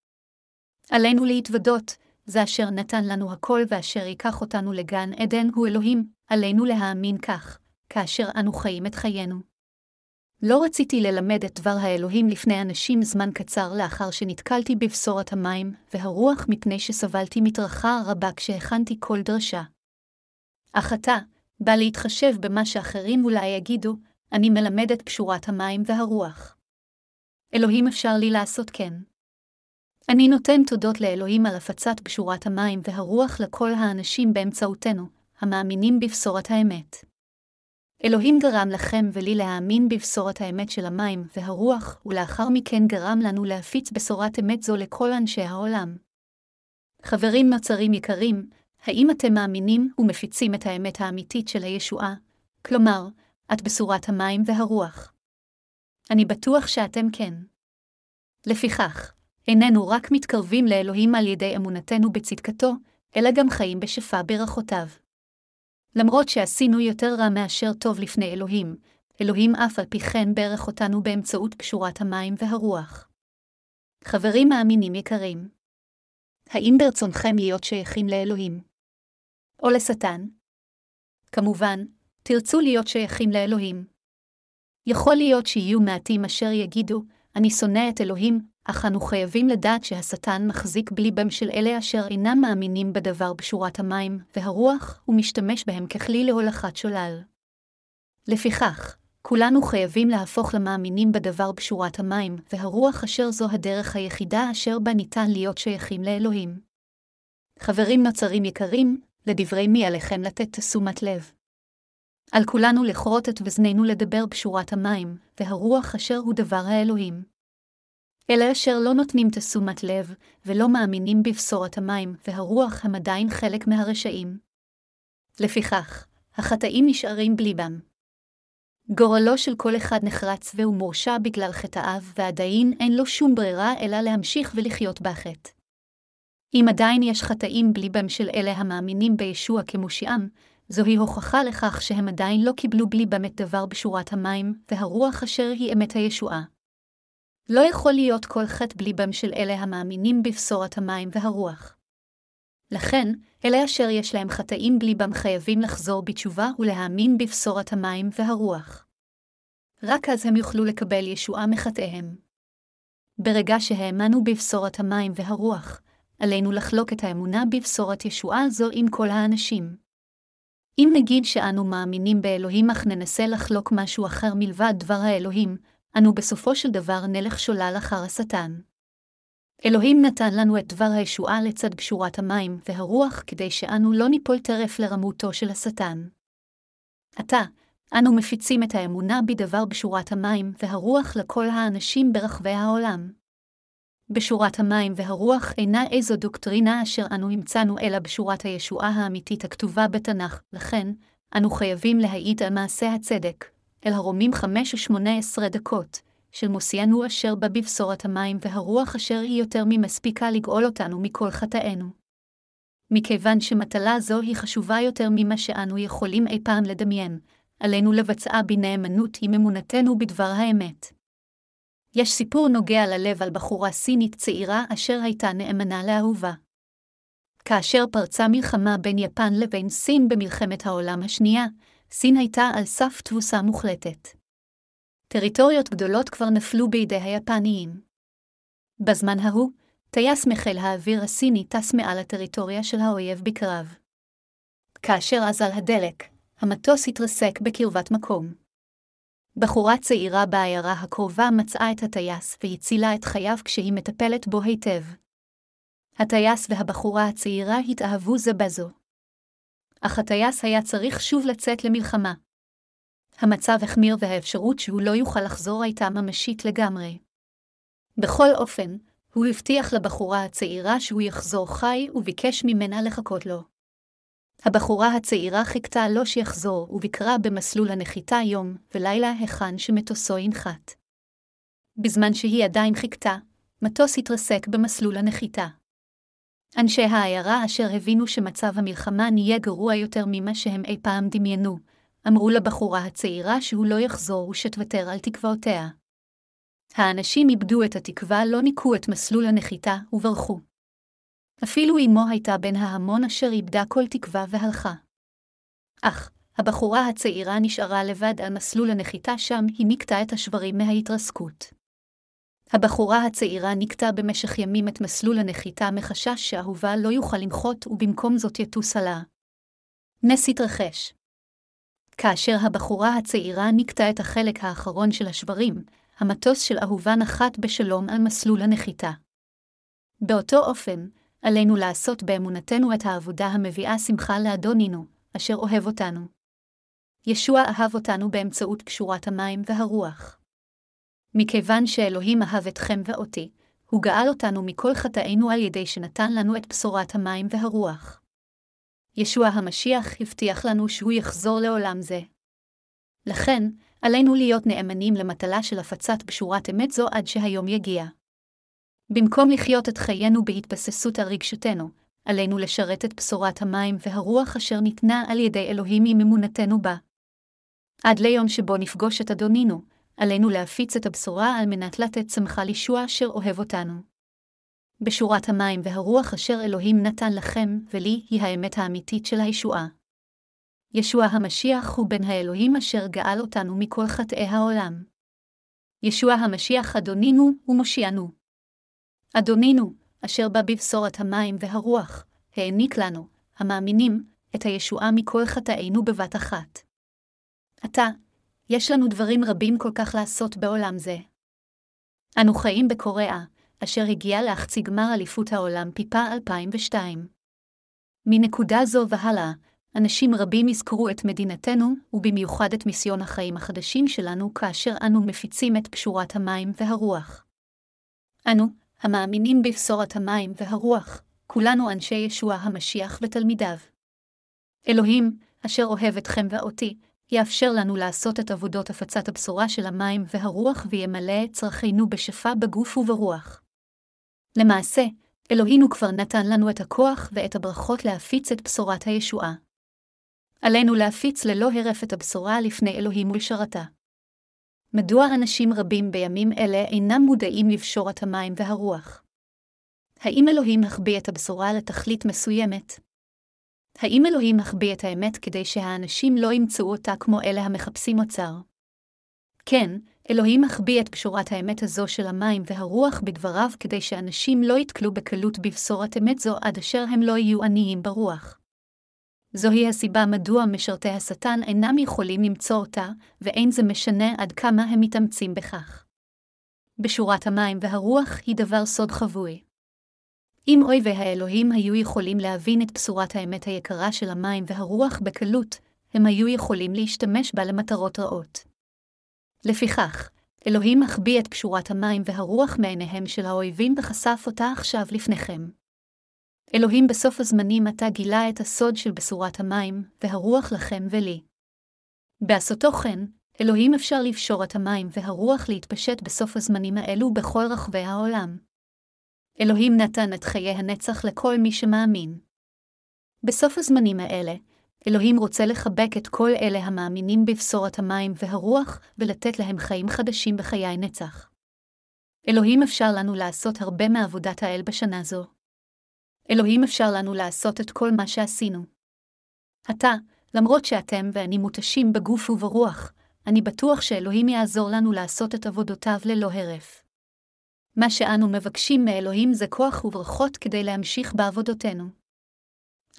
עלינו להתוודות, זה אשר נתן לנו הכל ואשר ייקח אותנו לגן עדן הוא אלוהים, עלינו להאמין כך, כאשר אנו חיים את חיינו. לא רציתי ללמד את דבר האלוהים לפני אנשים זמן קצר לאחר שנתקלתי בבשורת המים והרוח מפני שסבלתי מטרחה רבה כשהכנתי כל דרשה. אך עתה, בא להתחשב במה שאחרים אולי יגידו, אני מלמד את פשורת המים והרוח. אלוהים אפשר לי לעשות כן. אני נותן תודות לאלוהים על הפצת פשורת המים והרוח לכל האנשים באמצעותנו, המאמינים בבשורת האמת. אלוהים גרם לכם ולי להאמין בבשורת האמת של המים והרוח, ולאחר מכן גרם לנו להפיץ בשורת אמת זו לכל אנשי העולם. חברים נוצרים יקרים, האם אתם מאמינים ומפיצים את האמת האמיתית של הישועה, כלומר, את בשורת המים והרוח? אני בטוח שאתם כן. לפיכך, איננו רק מתקרבים לאלוהים על ידי אמונתנו בצדקתו, אלא גם חיים בשפע ברכותיו. למרות שעשינו יותר רע מאשר טוב לפני אלוהים, אלוהים אף על פי כן ברך אותנו באמצעות קשורת המים והרוח. חברים מאמינים יקרים, האם ברצונכם להיות שייכים לאלוהים? או לשטן? כמובן, תרצו להיות שייכים לאלוהים. יכול להיות שיהיו מעטים אשר יגידו, אני שונא את אלוהים, אך אנו חייבים לדעת שהשטן מחזיק בליבם של אלה אשר אינם מאמינים בדבר בשורת המים והרוח, ומשתמש בהם ככלי להולכת שולל. לפיכך, כולנו חייבים להפוך למאמינים בדבר בשורת המים והרוח אשר זו הדרך היחידה אשר בה ניתן להיות שייכים לאלוהים. חברים נוצרים יקרים, לדברי מי עליכם לתת תשומת לב. על כולנו לכרות את וזננו לדבר בשורת המים, והרוח אשר הוא דבר האלוהים. אלה אשר לא נותנים תשומת לב, ולא מאמינים בבשורת המים, והרוח הם עדיין חלק מהרשעים. לפיכך, החטאים נשארים בליבם. גורלו של כל אחד נחרץ והוא מורשע בגלל חטאיו, ועדיין אין לו שום ברירה אלא להמשיך ולחיות בחטא. אם עדיין יש חטאים בליבם של אלה המאמינים בישוע כמושיעם, זוהי הוכחה לכך שהם עדיין לא קיבלו בליבם את דבר בשורת המים, והרוח אשר היא אמת הישועה. לא יכול להיות כל חטא בליבם של אלה המאמינים בבשורת המים והרוח. לכן, אלה אשר יש להם חטאים בליבם חייבים לחזור בתשובה ולהאמין בבשורת המים והרוח. רק אז הם יוכלו לקבל ישועה מחטאיהם. ברגע שהאמנו בבשורת המים והרוח, עלינו לחלוק את האמונה בבשורת ישועה זו עם כל האנשים. אם נגיד שאנו מאמינים באלוהים אך ננסה לחלוק משהו אחר מלבד דבר האלוהים, אנו בסופו של דבר נלך שולל אחר השטן. אלוהים נתן לנו את דבר הישועה לצד גשורת המים והרוח כדי שאנו לא ניפול טרף לרמותו של השטן. עתה, אנו מפיצים את האמונה בדבר בשורת המים והרוח לכל האנשים ברחבי העולם. בשורת המים והרוח אינה איזו דוקטרינה אשר אנו המצאנו אלא בשורת הישועה האמיתית הכתובה בתנ"ך, לכן, אנו חייבים להעיד על מעשה הצדק, אל הרומים חמש ושמונה עשרה דקות, של מוסיינו אשר בה בבשורת המים והרוח אשר היא יותר ממספיקה לגאול אותנו מכל חטאינו. מכיוון שמטלה זו היא חשובה יותר ממה שאנו יכולים אי פעם לדמיין, עלינו לבצעה בנאמנות עם אמונתנו בדבר האמת. יש סיפור נוגע ללב על בחורה סינית צעירה אשר הייתה נאמנה לאהובה. כאשר פרצה מלחמה בין יפן לבין סין במלחמת העולם השנייה, סין הייתה על סף תבוסה מוחלטת. טריטוריות גדולות כבר נפלו בידי היפניים. בזמן ההוא, טייס מחיל האוויר הסיני טס מעל הטריטוריה של האויב בקרב. כאשר אזל הדלק, המטוס התרסק בקרבת מקום. בחורה צעירה בעיירה הקרובה מצאה את הטייס והצילה את חייו כשהיא מטפלת בו היטב. הטייס והבחורה הצעירה התאהבו זה בזו. אך הטייס היה צריך שוב לצאת למלחמה. המצב החמיר והאפשרות שהוא לא יוכל לחזור הייתה ממשית לגמרי. בכל אופן, הוא הבטיח לבחורה הצעירה שהוא יחזור חי וביקש ממנה לחכות לו. הבחורה הצעירה חיכתה לו שיחזור וביקרה במסלול הנחיתה יום ולילה היכן שמטוסו ינחת. בזמן שהיא עדיין חיכתה, מטוס התרסק במסלול הנחיתה. אנשי העיירה אשר הבינו שמצב המלחמה נהיה גרוע יותר ממה שהם אי פעם דמיינו, אמרו לבחורה הצעירה שהוא לא יחזור ושתוותר על תקוותיה. האנשים איבדו את התקווה, לא ניקו את מסלול הנחיתה וברחו. אפילו אמו הייתה בין ההמון אשר איבדה כל תקווה והלכה. אך, הבחורה הצעירה נשארה לבד על מסלול הנחיתה שם היא נקטה את השברים מההתרסקות. הבחורה הצעירה נקטה במשך ימים את מסלול הנחיתה מחשש שאהובה לא יוכל לנחות ובמקום זאת יטוס עלה. נס התרחש. כאשר הבחורה הצעירה נקטה את החלק האחרון של השברים, המטוס של אהובה נחת בשלום על מסלול הנחיתה. באותו אופן, עלינו לעשות באמונתנו את העבודה המביאה שמחה לאדונינו, אשר אוהב אותנו. ישוע אהב אותנו באמצעות קשורת המים והרוח. מכיוון שאלוהים אהב אתכם ואותי, הוא גאל אותנו מכל חטאינו על ידי שנתן לנו את בשורת המים והרוח. ישוע המשיח הבטיח לנו שהוא יחזור לעולם זה. לכן, עלינו להיות נאמנים למטלה של הפצת בשורת אמת זו עד שהיום יגיע. במקום לחיות את חיינו בהתבססות על רגשותינו, עלינו לשרת את בשורת המים והרוח אשר ניתנה על ידי אלוהים עם אמונתנו בה. עד ליום שבו נפגוש את אדונינו, עלינו להפיץ את הבשורה על מנת לתת צמחה לישוע אשר אוהב אותנו. בשורת המים והרוח אשר אלוהים נתן לכם ולי היא האמת האמיתית של הישועה. ישוע המשיח הוא בן האלוהים אשר גאל אותנו מכל חטאי העולם. ישוע המשיח אדונינו ומושיענו. אדונינו, אשר בא בבשורת המים והרוח, העניק לנו, המאמינים, את הישועה מכל חטאינו בבת אחת. עתה, יש לנו דברים רבים כל כך לעשות בעולם זה. אנו חיים בקוריאה, אשר הגיעה להחצי גמר אליפות העולם פיפה 2002. מנקודה זו והלאה, אנשים רבים יזכרו את מדינתנו, ובמיוחד את מיסיון החיים החדשים שלנו כאשר אנו מפיצים את פשורת המים והרוח. אנו, המאמינים בבשורת המים והרוח, כולנו אנשי ישוע המשיח ותלמידיו. אלוהים, אשר אוהב אתכם ואותי, יאפשר לנו לעשות את עבודות הפצת הבשורה של המים והרוח וימלא את צרכינו בשפע בגוף וברוח. למעשה, אלוהינו כבר נתן לנו את הכוח ואת הברכות להפיץ את בשורת הישועה. עלינו להפיץ ללא הרף את הבשורה לפני אלוהים ולשרתה. מדוע אנשים רבים בימים אלה אינם מודעים לבשורת המים והרוח? האם אלוהים החביא את הבשורה לתכלית מסוימת? האם אלוהים החביא את האמת כדי שהאנשים לא ימצאו אותה כמו אלה המחפשים אוצר? כן, אלוהים החביא את פשורת האמת הזו של המים והרוח בדבריו כדי שאנשים לא יתקלו בקלות בבשורת אמת זו עד אשר הם לא יהיו עניים ברוח. זוהי הסיבה מדוע משרתי השטן אינם יכולים למצוא אותה, ואין זה משנה עד כמה הם מתאמצים בכך. בשורת המים והרוח היא דבר סוד חבוי. אם אויבי האלוהים היו יכולים להבין את בשורת האמת היקרה של המים והרוח בקלות, הם היו יכולים להשתמש בה למטרות רעות. לפיכך, אלוהים מחביא את פשורת המים והרוח מעיניהם של האויבים וחשף אותה עכשיו לפניכם. אלוהים בסוף הזמנים עתה גילה את הסוד של בשורת המים, והרוח לכם ולי. בעשותו כן, אלוהים אפשר לפשור את המים והרוח להתפשט בסוף הזמנים האלו בכל רחבי העולם. אלוהים נתן את חיי הנצח לכל מי שמאמין. בסוף הזמנים האלה, אלוהים רוצה לחבק את כל אלה המאמינים בבשורת המים והרוח, ולתת להם חיים חדשים בחיי נצח. אלוהים אפשר לנו לעשות הרבה מעבודת האל בשנה זו. אלוהים אפשר לנו לעשות את כל מה שעשינו. עתה, למרות שאתם ואני מותשים בגוף וברוח, אני בטוח שאלוהים יעזור לנו לעשות את עבודותיו ללא הרף. מה שאנו מבקשים מאלוהים זה כוח וברכות כדי להמשיך בעבודותינו.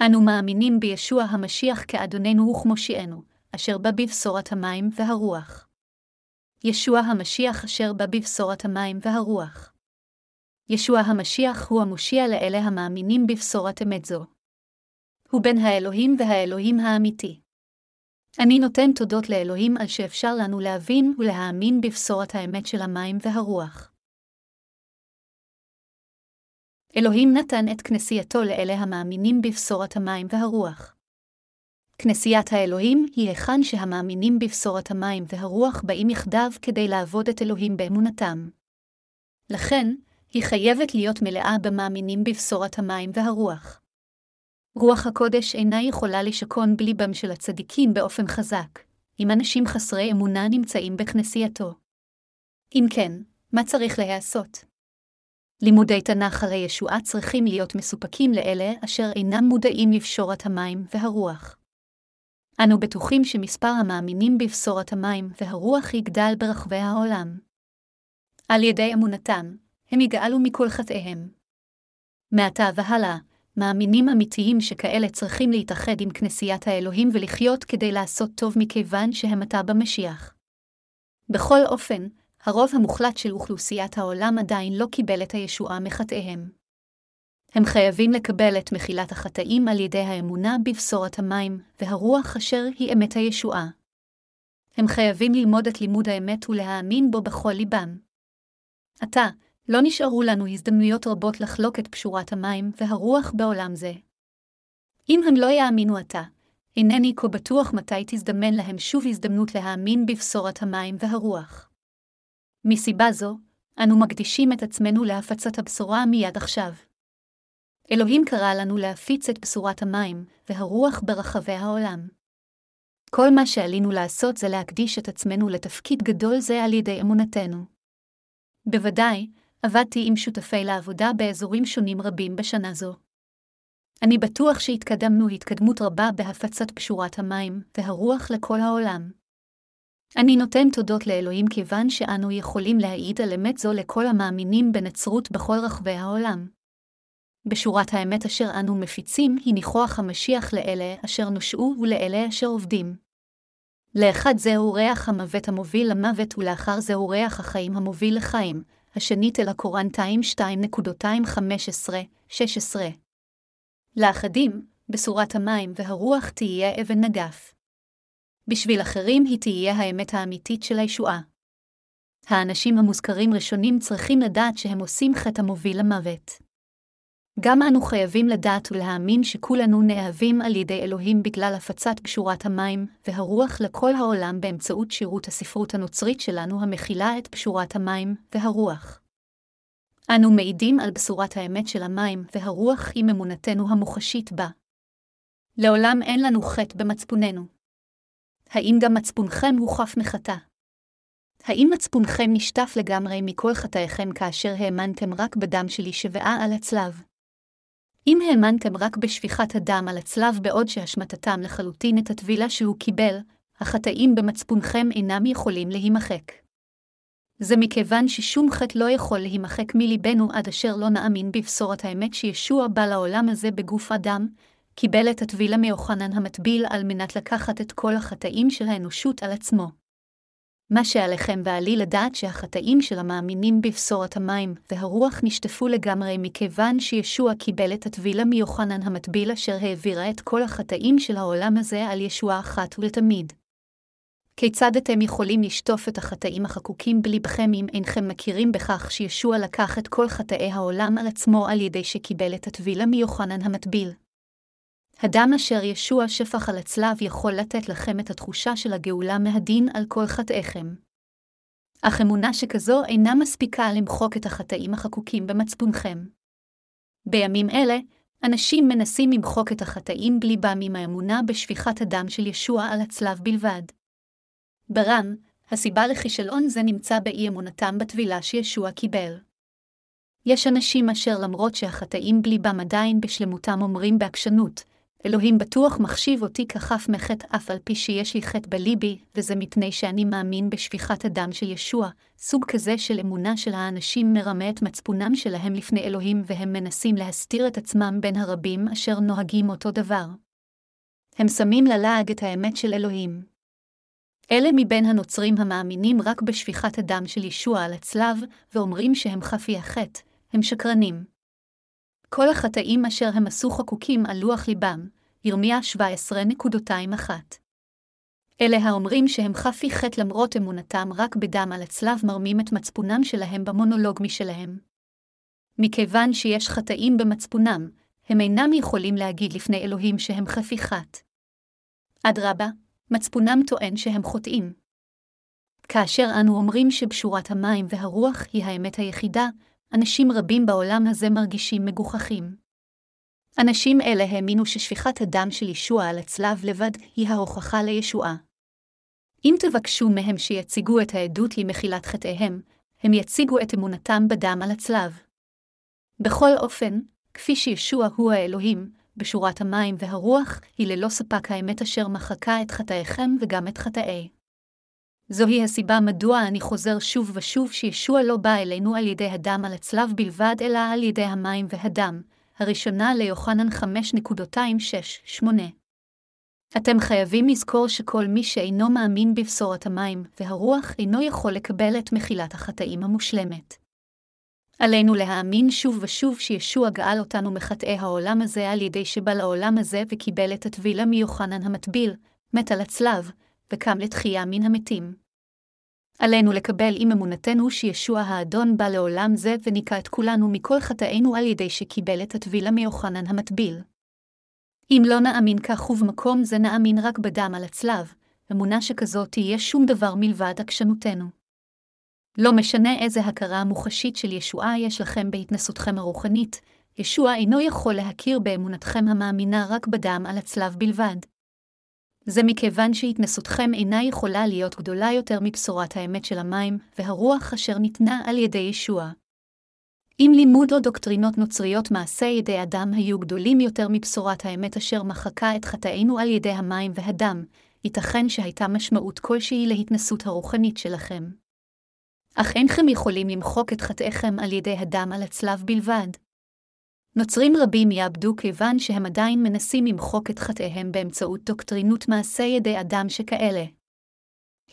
אנו מאמינים בישוע המשיח כאדוננו וכמושיענו, אשר בא בבשורת המים והרוח. ישוע המשיח אשר בא בבשורת המים והרוח. ישוע המשיח הוא המושיע לאלה המאמינים בבשורת אמת זו. הוא בן האלוהים והאלוהים האמיתי. אני נותן תודות לאלוהים על שאפשר לנו להבין ולהאמין בבשורת האמת של המים והרוח. אלוהים נתן את כנסייתו לאלה המאמינים בבשורת המים והרוח. כנסיית האלוהים היא היכן שהמאמינים בבשורת המים והרוח באים יחדיו כדי לעבוד את אלוהים באמונתם. לכן, היא חייבת להיות מלאה במאמינים בבשורת המים והרוח. רוח הקודש אינה יכולה לשכון בליבם של הצדיקים באופן חזק, אם אנשים חסרי אמונה נמצאים בכנסייתו. אם כן, מה צריך להיעשות? לימודי תנ"ך הרי ישועה צריכים להיות מסופקים לאלה אשר אינם מודעים לבשורת המים והרוח. אנו בטוחים שמספר המאמינים בבשורת המים והרוח יגדל ברחבי העולם. על ידי אמונתם, הם יגאלו מכל חטאיהם. מעתה והלאה, מאמינים אמיתיים שכאלה צריכים להתאחד עם כנסיית האלוהים ולחיות כדי לעשות טוב מכיוון שהם עתה במשיח. בכל אופן, הרוב המוחלט של אוכלוסיית העולם עדיין לא קיבל את הישועה מחטאיהם. הם חייבים לקבל את מחילת החטאים על ידי האמונה בבשורת המים, והרוח אשר היא אמת הישועה. הם חייבים ללמוד את לימוד האמת ולהאמין בו בכל ליבם. עתה, לא נשארו לנו הזדמנויות רבות לחלוק את פשורת המים והרוח בעולם זה. אם הם לא יאמינו עתה, אינני כה בטוח מתי תזדמן להם שוב הזדמנות להאמין בבשורת המים והרוח. מסיבה זו, אנו מקדישים את עצמנו להפצת הבשורה מיד עכשיו. אלוהים קרא לנו להפיץ את בשורת המים והרוח ברחבי העולם. כל מה שעלינו לעשות זה להקדיש את עצמנו לתפקיד גדול זה על ידי אמונתנו. בוודאי, עבדתי עם שותפי לעבודה באזורים שונים רבים בשנה זו. אני בטוח שהתקדמנו התקדמות רבה בהפצת פשורת המים והרוח לכל העולם. אני נותן תודות לאלוהים כיוון שאנו יכולים להעיד על אמת זו לכל המאמינים בנצרות בכל רחבי העולם. בשורת האמת אשר אנו מפיצים היא ניחוח המשיח לאלה אשר נושעו ולאלה אשר עובדים. לאחד זהו ריח המוות המוביל למוות ולאחר זהו ריח החיים המוביל לחיים, השנית אל הקורנטיים 2.215-16. לאחדים, בשורת המים והרוח תהיה אבן נגף. בשביל אחרים היא תהיה האמת האמיתית של הישועה. האנשים המוזכרים ראשונים צריכים לדעת שהם עושים חטא המוביל למוות. גם אנו חייבים לדעת ולהאמין שכולנו נאהבים על ידי אלוהים בגלל הפצת פשורת המים והרוח לכל העולם באמצעות שירות הספרות הנוצרית שלנו המכילה את פשורת המים והרוח. אנו מעידים על בשורת האמת של המים והרוח עם אמונתנו המוחשית בה. לעולם אין לנו חטא במצפוננו. האם גם מצפונכם הוא חף מחטא? האם מצפונכם נשטף לגמרי מכל חטאיכם כאשר האמנתם רק בדם שלי שבעה על הצלב? אם האמנתם רק בשפיכת הדם על הצלב בעוד שהשמטתם לחלוטין את הטבילה שהוא קיבל, החטאים במצפונכם אינם יכולים להימחק. זה מכיוון ששום חטא לא יכול להימחק מליבנו עד אשר לא נאמין בבשורת האמת שישוע בא לעולם הזה בגוף אדם, קיבל את הטבילה מיוחנן המטביל על מנת לקחת את כל החטאים של האנושות על עצמו. מה שעליכם ועלי לדעת שהחטאים של המאמינים בבשורת המים והרוח נשטפו לגמרי מכיוון שישוע קיבל את הטבילה מיוחנן המטביל אשר העבירה את כל החטאים של העולם הזה על ישועה אחת ולתמיד. כיצד אתם יכולים לשטוף את החטאים החקוקים בלבכם אם אינכם מכירים בכך שישוע לקח את כל חטאי העולם על עצמו על ידי שקיבל את הטבילה מיוחנן המטביל? הדם אשר ישוע שפך על הצלב יכול לתת לכם את התחושה של הגאולה מהדין על כל חטאיכם. אך אמונה שכזו אינה מספיקה למחוק את החטאים החקוקים במצפונכם. בימים אלה, אנשים מנסים למחוק את החטאים בליבם עם האמונה בשפיכת הדם של ישוע על הצלב בלבד. ברם, הסיבה לכישלון זה נמצא באי אמונתם בטבילה שישוע קיבל. יש אנשים אשר למרות שהחטאים בליבם עדיין בשלמותם אומרים בעקשנות, אלוהים בטוח מחשיב אותי כחף מחטא אף על פי שיש לי חטא בליבי, וזה מפני שאני מאמין בשפיכת הדם של ישוע. סוג כזה של אמונה של האנשים מרמה את מצפונם שלהם לפני אלוהים, והם מנסים להסתיר את עצמם בין הרבים אשר נוהגים אותו דבר. הם שמים ללעג את האמת של אלוהים. אלה מבין הנוצרים המאמינים רק בשפיכת הדם של ישוע על הצלב, ואומרים שהם חפי החטא, הם שקרנים. כל החטאים אשר הם עשו חקוקים על לוח ליבם, ירמיה 17.21. אלה האומרים שהם חפי חטא למרות אמונתם רק בדם על הצלב מרמים את מצפונם שלהם במונולוג משלהם. מכיוון שיש חטאים במצפונם, הם אינם יכולים להגיד לפני אלוהים שהם חפי חטא. אדרבה, מצפונם טוען שהם חוטאים. כאשר אנו אומרים שבשורת המים והרוח היא האמת היחידה, אנשים רבים בעולם הזה מרגישים מגוחכים. אנשים אלה האמינו ששפיכת הדם של ישוע על הצלב לבד היא ההוכחה לישועה. אם תבקשו מהם שיציגו את העדות למחילת חטאיהם, הם יציגו את אמונתם בדם על הצלב. בכל אופן, כפי שישוע הוא האלוהים, בשורת המים והרוח היא ללא ספק האמת אשר מחקה את חטאיכם וגם את חטאי. זוהי הסיבה מדוע אני חוזר שוב ושוב שישוע לא בא אלינו על ידי הדם על הצלב בלבד, אלא על ידי המים והדם, הראשונה ליוחנן 5.268. אתם חייבים לזכור שכל מי שאינו מאמין בבשורת המים והרוח אינו יכול לקבל את מחילת החטאים המושלמת. עלינו להאמין שוב ושוב שישוע גאל אותנו מחטאי העולם הזה על ידי שבא לעולם הזה וקיבל את הטבילה מיוחנן המטביל, מת על הצלב, וקם לתחייה מן המתים. עלינו לקבל עם אמונתנו שישוע האדון בא לעולם זה וניקה את כולנו מכל חטאינו על ידי שקיבל את הטבילה מיוחנן המטביל. אם לא נאמין כך ובמקום זה נאמין רק בדם על הצלב, אמונה שכזאת תהיה שום דבר מלבד עקשנותנו. לא משנה איזה הכרה מוחשית של ישועה יש לכם בהתנסותכם הרוחנית, ישוע אינו יכול להכיר באמונתכם המאמינה רק בדם על הצלב בלבד. זה מכיוון שהתנסותכם אינה יכולה להיות גדולה יותר מבשורת האמת של המים והרוח אשר ניתנה על ידי ישוע. אם לימוד או דוקטרינות נוצריות מעשה ידי אדם היו גדולים יותר מבשורת האמת אשר מחקה את חטאינו על ידי המים והדם, ייתכן שהייתה משמעות כלשהי להתנסות הרוחנית שלכם. אך אינכם יכולים למחוק את חטאיכם על ידי הדם על הצלב בלבד. נוצרים רבים יאבדו כיוון שהם עדיין מנסים למחוק את חטאיהם באמצעות דוקטרינות מעשה ידי אדם שכאלה.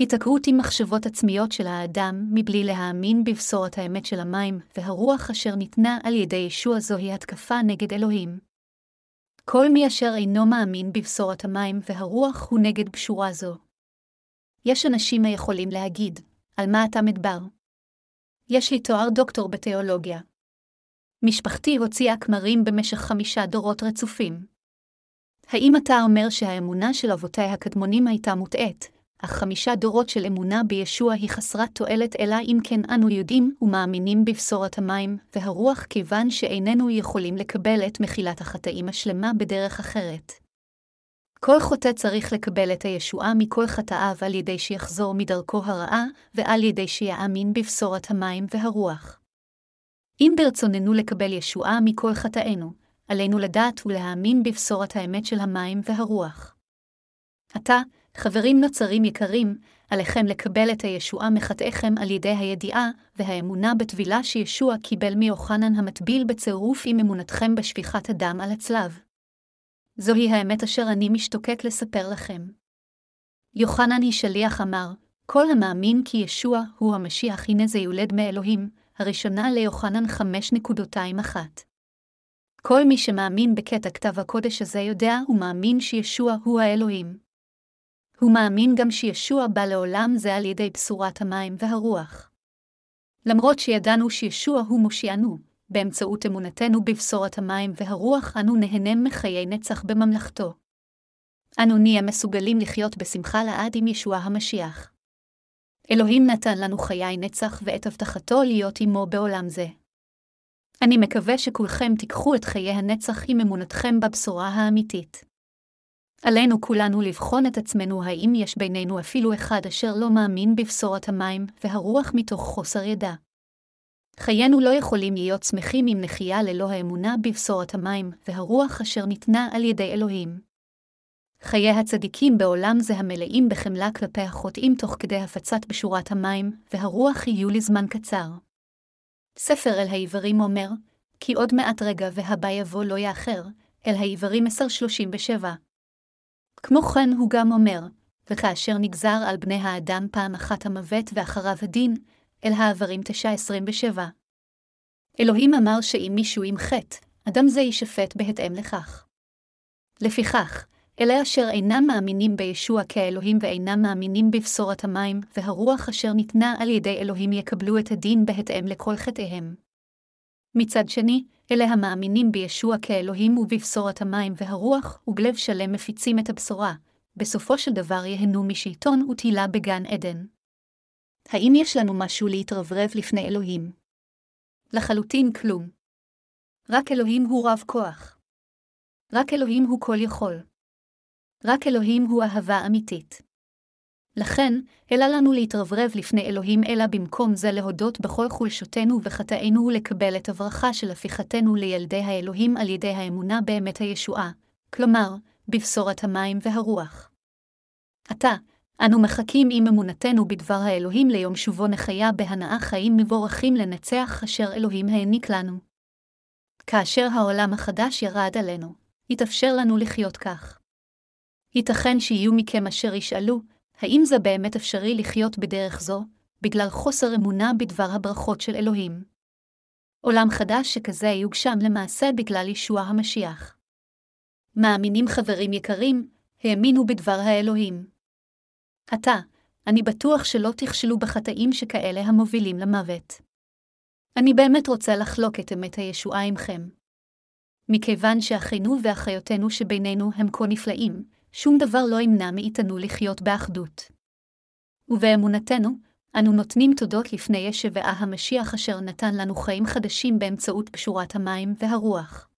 התעקרות עם מחשבות עצמיות של האדם מבלי להאמין בבשורת האמת של המים והרוח אשר ניתנה על ידי ישוע זוהי התקפה נגד אלוהים. כל מי אשר אינו מאמין בבשורת המים והרוח הוא נגד בשורה זו. יש אנשים היכולים להגיד, על מה אתה מדבר? יש לי תואר דוקטור בתיאולוגיה. משפחתי הוציאה כמרים במשך חמישה דורות רצופים. האם אתה אומר שהאמונה של אבותיי הקדמונים הייתה מוטעית, אך חמישה דורות של אמונה בישוע היא חסרת תועלת אלא אם כן אנו יודעים ומאמינים בבשורת המים והרוח כיוון שאיננו יכולים לקבל את מחילת החטאים השלמה בדרך אחרת. כל חוטא צריך לקבל את הישועה מכל חטאיו על ידי שיחזור מדרכו הרעה, ועל ידי שיאמין בבשורת המים והרוח. אם ברצוננו לקבל ישועה מכל חטאינו, עלינו לדעת ולהאמין בבשורת האמת של המים והרוח. עתה, חברים נוצרים יקרים, עליכם לקבל את הישועה מחטאיכם על ידי הידיעה והאמונה בטבילה שישוע קיבל מיוחנן המטביל בצירוף עם אמונתכם בשפיכת הדם על הצלב. זוהי האמת אשר אני משתוקק לספר לכם. יוחנן היא שליח אמר, כל המאמין כי ישוע הוא המשיח הנה זה יולד מאלוהים, הראשונה ליוחנן 5.21. כל מי שמאמין בקטע כתב הקודש הזה יודע ומאמין שישוע הוא האלוהים. הוא מאמין גם שישוע בא לעולם זה על ידי בשורת המים והרוח. למרות שידענו שישוע הוא מושיענו, באמצעות אמונתנו בבשורת המים והרוח אנו נהנה מחיי נצח בממלכתו. אנו נהיה מסוגלים לחיות בשמחה לעד עם ישוע המשיח. אלוהים נתן לנו חיי נצח ואת הבטחתו להיות עמו בעולם זה. אני מקווה שכולכם תיקחו את חיי הנצח עם אמונתכם בבשורה האמיתית. עלינו כולנו לבחון את עצמנו האם יש בינינו אפילו אחד אשר לא מאמין בבשורת המים והרוח מתוך חוסר ידע. חיינו לא יכולים להיות שמחים עם נחייה ללא האמונה בבשורת המים והרוח אשר ניתנה על ידי אלוהים. חיי הצדיקים בעולם זה המלאים בחמלה כלפי החוטאים תוך כדי הפצת בשורת המים, והרוח יהיו לזמן קצר. ספר אל העברים אומר, כי עוד מעט רגע והבא יבוא לא יאחר, אל העברים 1037. כמו כן הוא גם אומר, וכאשר נגזר על בני האדם פעם אחת המוות ואחריו הדין, אל העברים 927. אלוהים אמר שאם מישהו חטא, אדם זה יישפט בהתאם לכך. לפיכך, אלה אשר אינם מאמינים בישוע כאלוהים ואינם מאמינים בבשורת המים, והרוח אשר ניתנה על ידי אלוהים יקבלו את הדין בהתאם לכל חטאיהם. מצד שני, אלה המאמינים בישוע כאלוהים ובבשורת המים והרוח, ובלב שלם מפיצים את הבשורה, בסופו של דבר ייהנו משלטון ותהילה בגן עדן. האם יש לנו משהו להתרברב לפני אלוהים? לחלוטין כלום. רק אלוהים הוא רב כוח. רק אלוהים הוא כל יכול. רק אלוהים הוא אהבה אמיתית. לכן, אלא לנו להתרברב לפני אלוהים, אלא במקום זה להודות בכל חולשותינו וחטאינו ולקבל את הברכה של הפיכתנו לילדי האלוהים על ידי האמונה באמת הישועה, כלומר, בבשורת המים והרוח. עתה, אנו מחכים עם אמונתנו בדבר האלוהים ליום שובו נחיה בהנאה חיים מבורכים לנצח אשר אלוהים העניק לנו. כאשר העולם החדש ירד עלינו, יתאפשר לנו לחיות כך. ייתכן שיהיו מכם אשר ישאלו, האם זה באמת אפשרי לחיות בדרך זו, בגלל חוסר אמונה בדבר הברכות של אלוהים? עולם חדש שכזה יוגשם למעשה בגלל ישוע המשיח. מאמינים חברים יקרים, האמינו בדבר האלוהים. עתה, אני בטוח שלא תכשלו בחטאים שכאלה המובילים למוות. אני באמת רוצה לחלוק את אמת הישועה עמכם. מכיוון שאחינו ואחיותינו שבינינו הם כה נפלאים, שום דבר לא ימנע מאיתנו לחיות באחדות. ובאמונתנו, אנו נותנים תודות לפני ישבעה המשיח אשר נתן לנו חיים חדשים באמצעות פשורת המים והרוח.